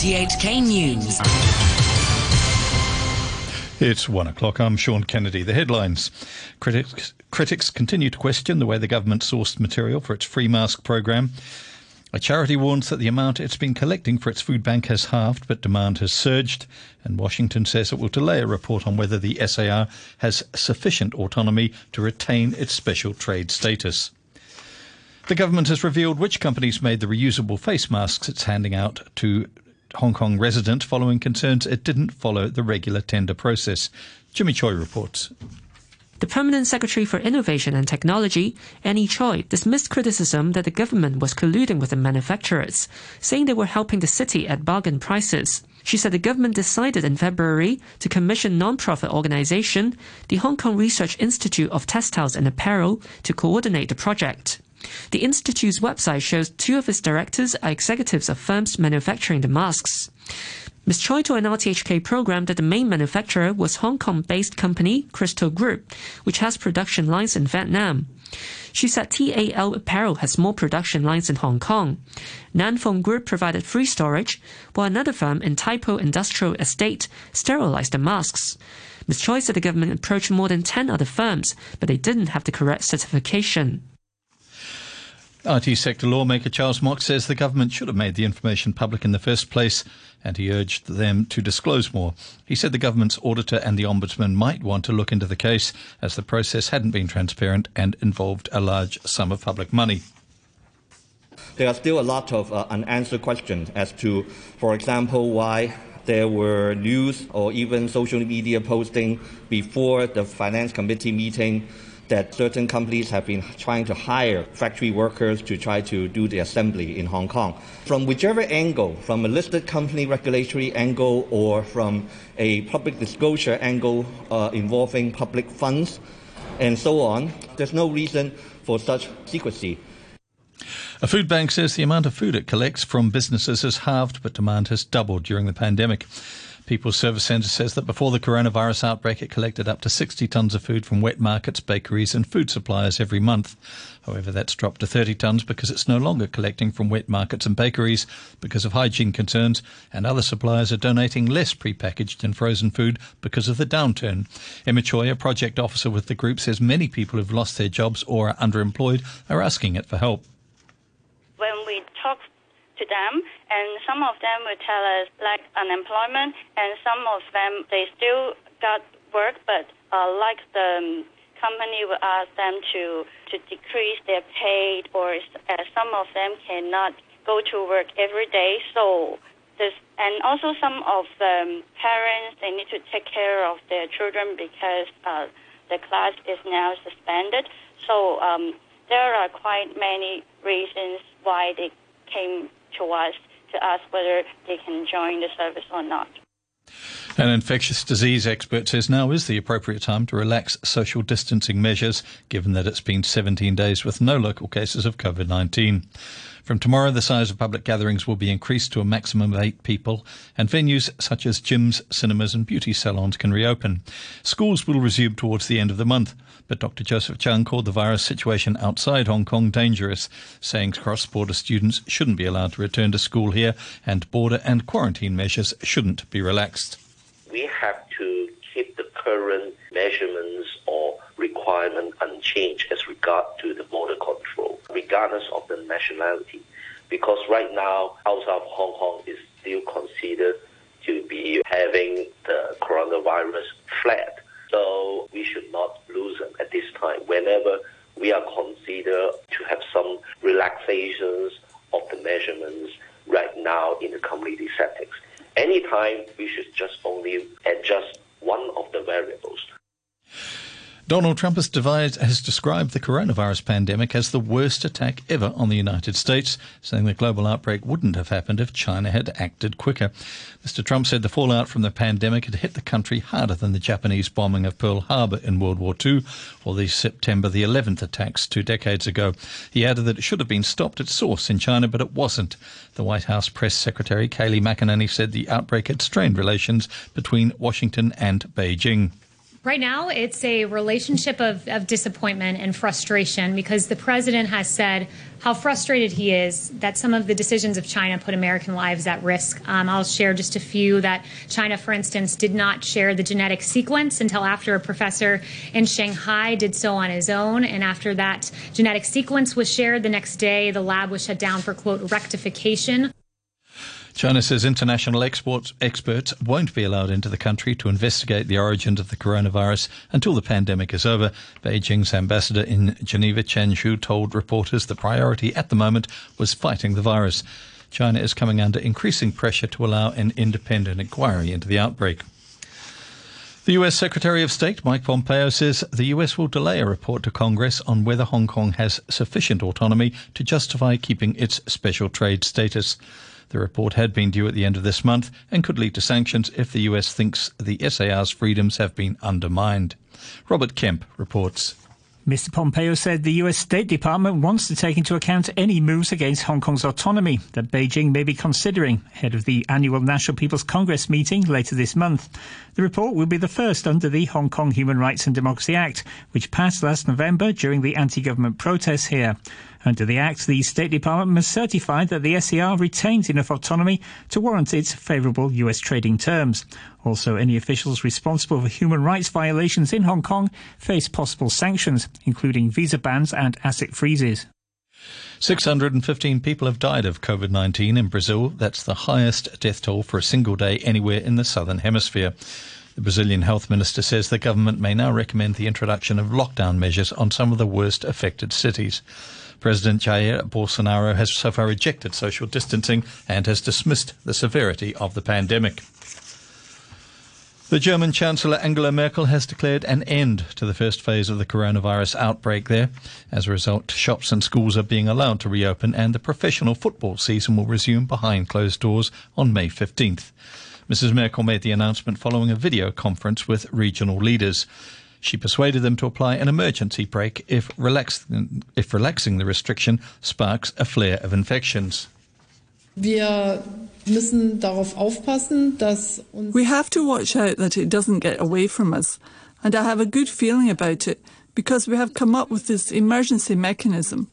RTHK News. It's one o'clock. I'm Sean Kennedy. The headlines. Critics, critics continue to question the way the government sourced material for its free mask program. A charity warns that the amount it's been collecting for its food bank has halved, but demand has surged. And Washington says it will delay a report on whether the SAR has sufficient autonomy to retain its special trade status. The government has revealed which companies made the reusable face masks it's handing out to Hong Kong resident following concerns it didn't follow the regular tender process. Jimmy Choi reports. The Permanent Secretary for Innovation and Technology, Annie Choi, dismissed criticism that the government was colluding with the manufacturers, saying they were helping the city at bargain prices. She said the government decided in February to commission non-profit organization, the Hong Kong Research Institute of Textiles and Apparel, to coordinate the project. The Institute's website shows two of its directors are executives of firms manufacturing the masks. Ms. Choi told an RTHK program that the main manufacturer was Hong Kong based company Crystal Group, which has production lines in Vietnam. She said TAL Apparel has more production lines in Hong Kong. Nan Fung Group provided free storage, while another firm in Tai Po Industrial Estate sterilized the masks. Ms. Choi said the government approached more than 10 other firms, but they didn't have the correct certification. IT sector lawmaker Charles Mok says the government should have made the information public in the first place, and he urged them to disclose more. He said the government's auditor and the ombudsman might want to look into the case, as the process hadn't been transparent and involved a large sum of public money. There are still a lot of uh, unanswered questions as to, for example, why there were news or even social media posting before the finance committee meeting that certain companies have been trying to hire factory workers to try to do the assembly in Hong Kong. From whichever angle, from a listed company regulatory angle or from a public disclosure angle uh, involving public funds and so on, there's no reason for such secrecy. A food bank says the amount of food it collects from businesses has halved, but demand has doubled during the pandemic. People's Service Centre says that before the coronavirus outbreak, it collected up to 60 tonnes of food from wet markets, bakeries, and food suppliers every month. However, that's dropped to 30 tonnes because it's no longer collecting from wet markets and bakeries because of hygiene concerns, and other suppliers are donating less prepackaged and frozen food because of the downturn. Emma Choi, a project officer with the group, says many people who've lost their jobs or are underemployed are asking it for help. When we talk to them, and some of them will tell us like unemployment, and some of them they still got work, but uh, like the company will ask them to to decrease their pay, or uh, some of them cannot go to work every day. So this, and also some of the parents they need to take care of their children because uh, the class is now suspended. So um, there are quite many reasons why they came to us to ask whether they can join the service or not. An infectious disease expert says now is the appropriate time to relax social distancing measures, given that it's been 17 days with no local cases of COVID 19. From tomorrow, the size of public gatherings will be increased to a maximum of eight people, and venues such as gyms, cinemas, and beauty salons can reopen. Schools will resume towards the end of the month, but Dr. Joseph Chung called the virus situation outside Hong Kong dangerous, saying cross border students shouldn't be allowed to return to school here, and border and quarantine measures shouldn't be relaxed. We have to keep the current measurements or requirement unchanged as regard to the border control, regardless of the nationality. Because right now, outside of Hong Kong is still considered to be having the coronavirus flat. So we should not lose them at this time. Whenever we are considered to have some relaxations of the measurements right now in the community settings. Anytime we should just only adjust one of the variables. Donald Trump has, devised, has, described the coronavirus pandemic as the worst attack ever on the United States, saying the global outbreak wouldn't have happened if China had acted quicker. Mr. Trump said the fallout from the pandemic had hit the country harder than the Japanese bombing of Pearl Harbor in World War II or the September the 11th attacks two decades ago. He added that it should have been stopped at source in China, but it wasn't. The White House press secretary, Kayleigh McEnany, said the outbreak had strained relations between Washington and Beijing. Right now, it's a relationship of, of disappointment and frustration because the president has said how frustrated he is that some of the decisions of China put American lives at risk. Um, I'll share just a few that China, for instance, did not share the genetic sequence until after a professor in Shanghai did so on his own. And after that genetic sequence was shared the next day, the lab was shut down for, quote, rectification. China says international experts won't be allowed into the country to investigate the origins of the coronavirus until the pandemic is over. Beijing's ambassador in Geneva, Chen Xu, told reporters the priority at the moment was fighting the virus. China is coming under increasing pressure to allow an independent inquiry into the outbreak. The U.S. Secretary of State Mike Pompeo says the U.S. will delay a report to Congress on whether Hong Kong has sufficient autonomy to justify keeping its special trade status. The report had been due at the end of this month and could lead to sanctions if the US thinks the SAR's freedoms have been undermined. Robert Kemp reports. Mr. Pompeo said the US State Department wants to take into account any moves against Hong Kong's autonomy that Beijing may be considering ahead of the annual National People's Congress meeting later this month. The report will be the first under the Hong Kong Human Rights and Democracy Act, which passed last November during the anti-government protests here. Under the Act, the State Department must certify that the SAR retains enough autonomy to warrant its favourable US trading terms. Also, any officials responsible for human rights violations in Hong Kong face possible sanctions, including visa bans and asset freezes. 615 people have died of COVID 19 in Brazil. That's the highest death toll for a single day anywhere in the southern hemisphere. The Brazilian health minister says the government may now recommend the introduction of lockdown measures on some of the worst affected cities. President Jair Bolsonaro has so far rejected social distancing and has dismissed the severity of the pandemic. The German Chancellor Angela Merkel has declared an end to the first phase of the coronavirus outbreak there. As a result, shops and schools are being allowed to reopen and the professional football season will resume behind closed doors on May 15th. Mrs. Merkel made the announcement following a video conference with regional leaders. She persuaded them to apply an emergency brake if, relax, if relaxing the restriction sparks a flare of infections. Wir müssen darauf aufpassen, dass uns We have to watch out that it doesn't get away from us. And I have a good feeling about it because we have come up with this emergency mechanism.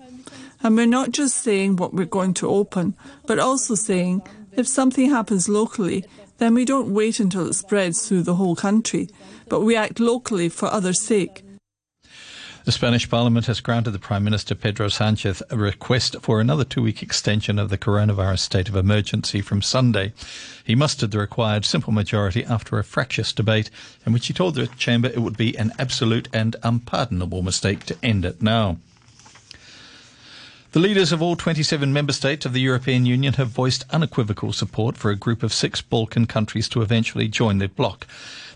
And we're not just saying what we're going to open, but also saying if something happens locally, then we don't wait until it spreads through the whole country, but we act locally for others' sake. The Spanish Parliament has granted the Prime Minister Pedro Sanchez a request for another two week extension of the coronavirus state of emergency from Sunday. He mustered the required simple majority after a fractious debate in which he told the chamber it would be an absolute and unpardonable mistake to end it now. The leaders of all 27 member states of the European Union have voiced unequivocal support for a group of six Balkan countries to eventually join the bloc.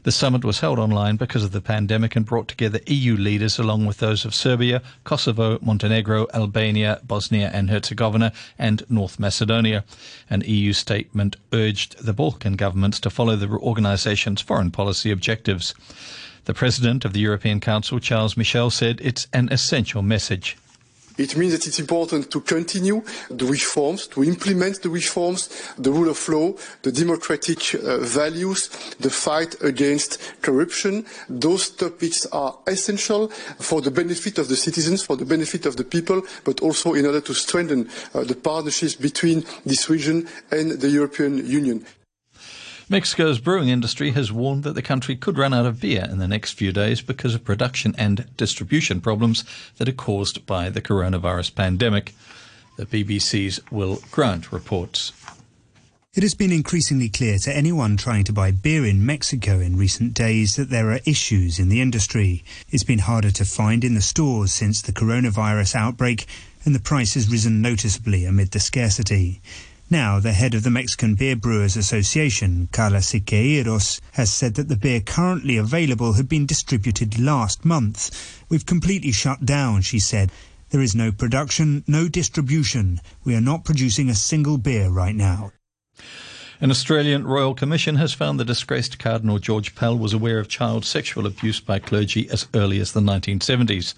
The summit was held online because of the pandemic and brought together EU leaders along with those of Serbia, Kosovo, Montenegro, Albania, Bosnia and Herzegovina, and North Macedonia. An EU statement urged the Balkan governments to follow the organisation's foreign policy objectives. The President of the European Council, Charles Michel, said it's an essential message. It means that it's important to continue the reforms, to implement the reforms, the rule of law, the democratic uh, values, the fight against corruption. Those topics are essential for the benefit of the citizens, for the benefit of the people, but also in order to strengthen uh, the partnerships between this region and the European Union. Mexico's brewing industry has warned that the country could run out of beer in the next few days because of production and distribution problems that are caused by the coronavirus pandemic. The BBC's Will Grant reports. It has been increasingly clear to anyone trying to buy beer in Mexico in recent days that there are issues in the industry. It's been harder to find in the stores since the coronavirus outbreak, and the price has risen noticeably amid the scarcity. Now, the head of the Mexican Beer Brewers Association, Karla Siqueiros, has said that the beer currently available had been distributed last month. We've completely shut down, she said. There is no production, no distribution. We are not producing a single beer right now. An Australian Royal Commission has found the disgraced Cardinal George Pell was aware of child sexual abuse by clergy as early as the 1970s.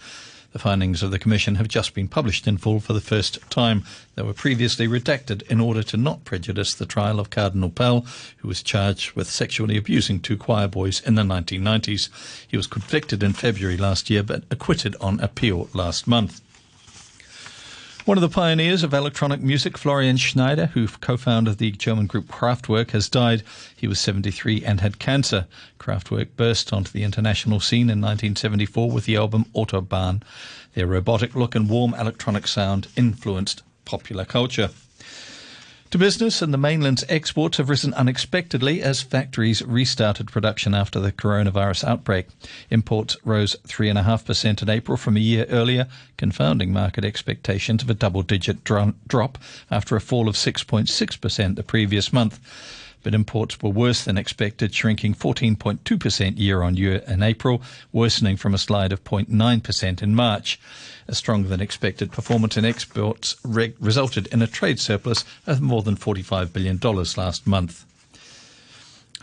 The findings of the Commission have just been published in full for the first time. They were previously redacted in order to not prejudice the trial of Cardinal Pell, who was charged with sexually abusing two choir boys in the 1990s. He was convicted in February last year but acquitted on appeal last month. One of the pioneers of electronic music, Florian Schneider, who co-founded the German group Kraftwerk, has died. He was 73 and had cancer. Kraftwerk burst onto the international scene in 1974 with the album Autobahn. Their robotic look and warm electronic sound influenced popular culture to business, and the mainland's exports have risen unexpectedly as factories restarted production after the coronavirus outbreak. Imports rose 3.5% in April from a year earlier, confounding market expectations of a double digit drop after a fall of 6.6% the previous month but imports were worse than expected, shrinking 14.2% year on year in April, worsening from a slide of 0.9% in March. A stronger than expected performance in exports re- resulted in a trade surplus of more than $45 billion last month.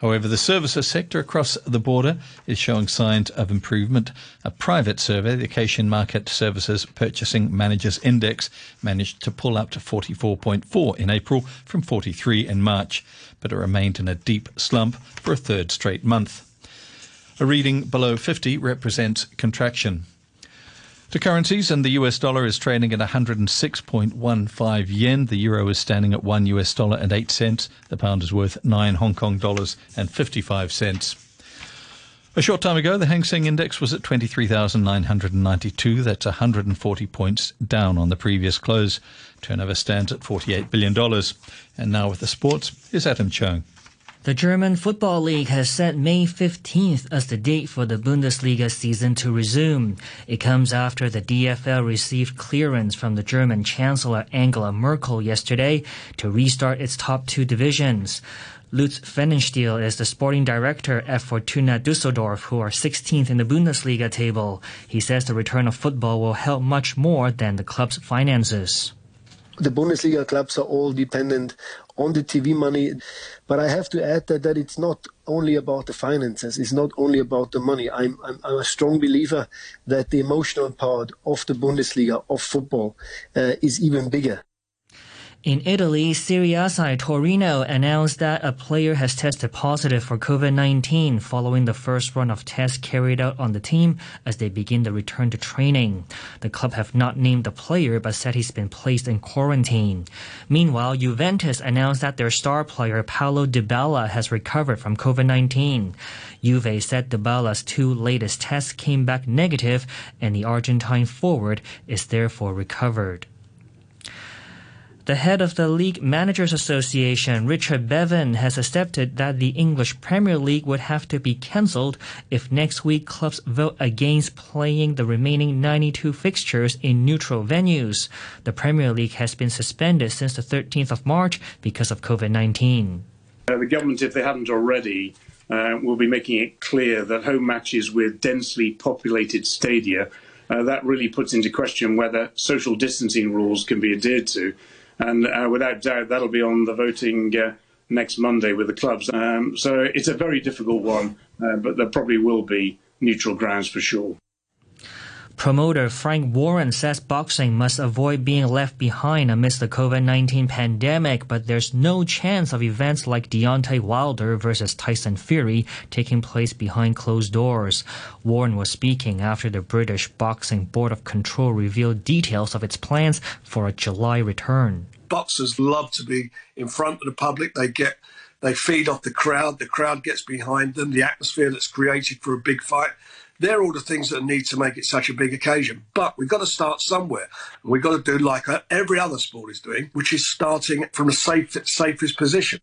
However, the services sector across the border is showing signs of improvement. A private survey, the Caixin Markit Services Purchasing Managers Index, managed to pull up to 44.4 in April from 43 in March, but it remained in a deep slump for a third straight month. A reading below 50 represents contraction. To currencies, and the US dollar is trading at 106.15 yen. The euro is standing at 1 US dollar and 8 cents. The pound is worth 9 Hong Kong dollars and 55 cents. A short time ago, the Hang Seng Index was at 23,992. That's 140 points down on the previous close. Turnover stands at $48 billion. And now with the sports, is Adam Chung. The German Football League has set May 15th as the date for the Bundesliga season to resume. It comes after the DFL received clearance from the German Chancellor Angela Merkel yesterday to restart its top two divisions. Lutz Pfannenstiel is the sporting director at Fortuna Düsseldorf, who are 16th in the Bundesliga table. He says the return of football will help much more than the club's finances the Bundesliga clubs are all dependent on the TV money. But I have to add that, that it's not only about the finances. It's not only about the money. I'm, I'm, I'm a strong believer that the emotional part of the Bundesliga, of football, uh, is even bigger. In Italy, Serie A Torino announced that a player has tested positive for COVID-19 following the first run of tests carried out on the team as they begin the return to training. The club have not named the player but said he's been placed in quarantine. Meanwhile, Juventus announced that their star player Paulo Dybala has recovered from COVID-19. Juve said Dybala's two latest tests came back negative and the Argentine forward is therefore recovered. The head of the League Managers Association, Richard Bevan, has accepted that the English Premier League would have to be cancelled if next week clubs vote against playing the remaining 92 fixtures in neutral venues. The Premier League has been suspended since the 13th of March because of COVID 19. Uh, the government, if they haven't already, uh, will be making it clear that home matches with densely populated stadia. Uh, that really puts into question whether social distancing rules can be adhered to and uh, without doubt that'll be on the voting uh, next Monday with the clubs. Um, so it's a very difficult one, uh, but there probably will be neutral grounds for sure. Promoter Frank Warren says boxing must avoid being left behind amidst the COVID-19 pandemic, but there's no chance of events like Deontay Wilder versus Tyson Fury taking place behind closed doors. Warren was speaking after the British Boxing Board of Control revealed details of its plans for a July return. Boxers love to be in front of the public. They get they feed off the crowd. The crowd gets behind them. The atmosphere that's created for a big fight they're all the things that need to make it such a big occasion. But we've got to start somewhere. We've got to do like uh, every other sport is doing, which is starting from the safe, safest position.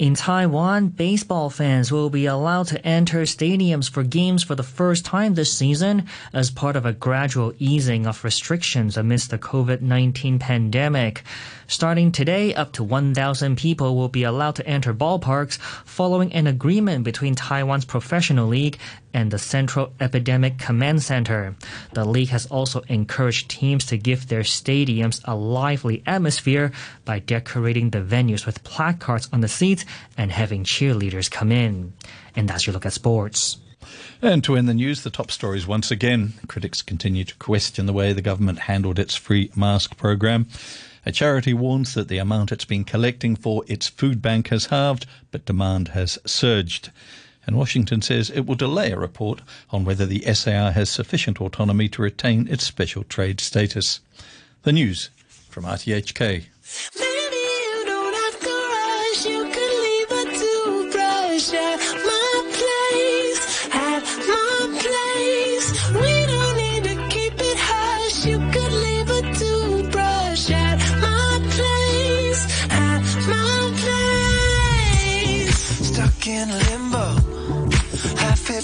In Taiwan, baseball fans will be allowed to enter stadiums for games for the first time this season as part of a gradual easing of restrictions amidst the COVID-19 pandemic. Starting today, up to 1,000 people will be allowed to enter ballparks following an agreement between Taiwan's professional league and the Central Epidemic Command Center. The league has also encouraged teams to give their stadiums a lively atmosphere by decorating the venues with placards on the seats and having cheerleaders come in. And that's your look at sports. And to end the news, the top stories once again. Critics continue to question the way the government handled its free mask program. A charity warns that the amount it's been collecting for its food bank has halved, but demand has surged. And Washington says it will delay a report on whether the SAR has sufficient autonomy to retain its special trade status. The news from RTHK.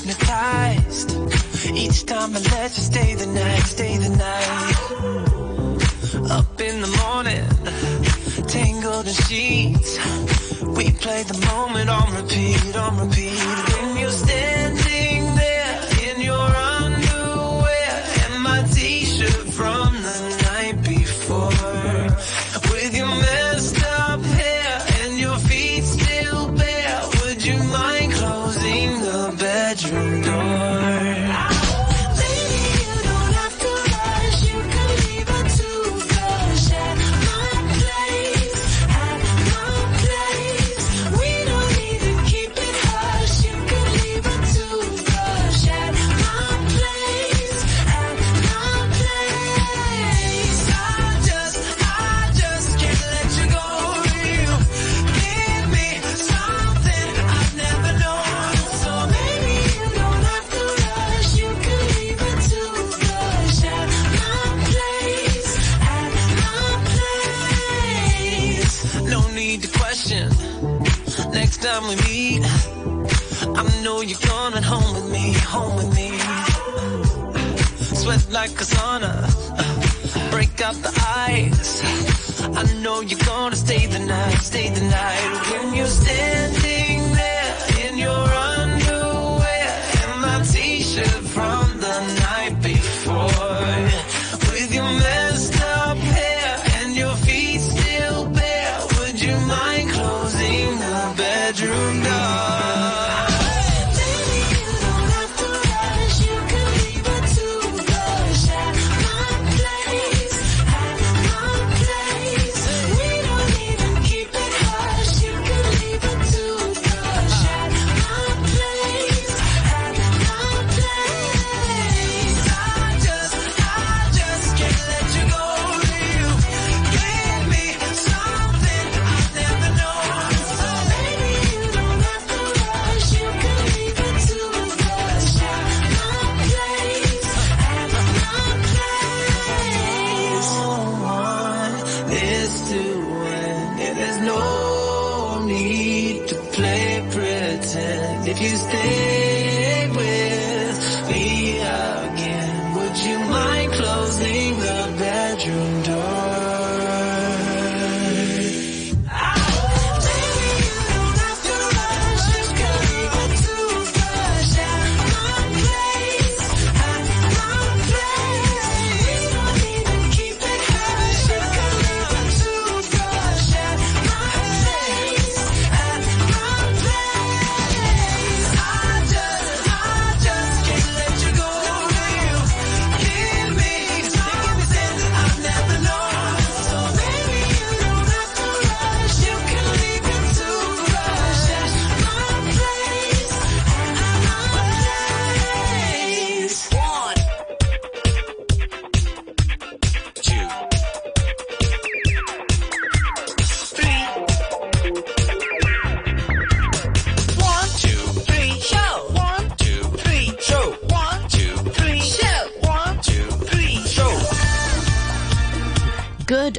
Hypnotized. Each time I let you stay the night, stay the night. Up in the morning, tangled in sheets. We play the moment on repeat, on repeat. When you're standing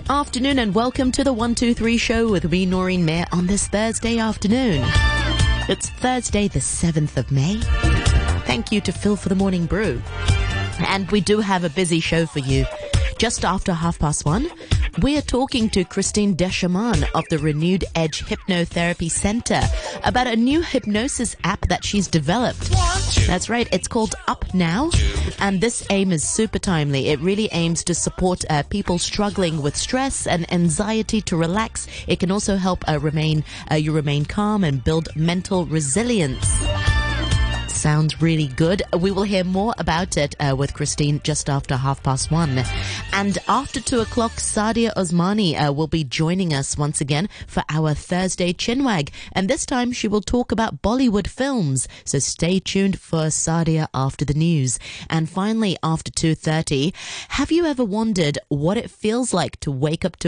Afternoon and welcome to the 123 show with me, Noreen Mayer, on this Thursday afternoon. It's Thursday, the 7th of May. Thank you to Phil for the morning brew. And we do have a busy show for you. Just after half past one, we are talking to Christine Deshaman of the Renewed Edge Hypnotherapy Center about a new hypnosis app that she's developed. That's right, it's called Up Now, and this aim is super timely. It really aims to support uh, people struggling with stress and anxiety to relax. It can also help uh, remain uh, you remain calm and build mental resilience. Sounds really good. We will hear more about it uh, with Christine just after half past one. And after two o'clock, Sadia Osmani uh, will be joining us once again for our Thursday Chinwag. And this time she will talk about Bollywood films. So stay tuned for Sadia after the news. And finally, after 2.30, have you ever wondered what it feels like to wake up to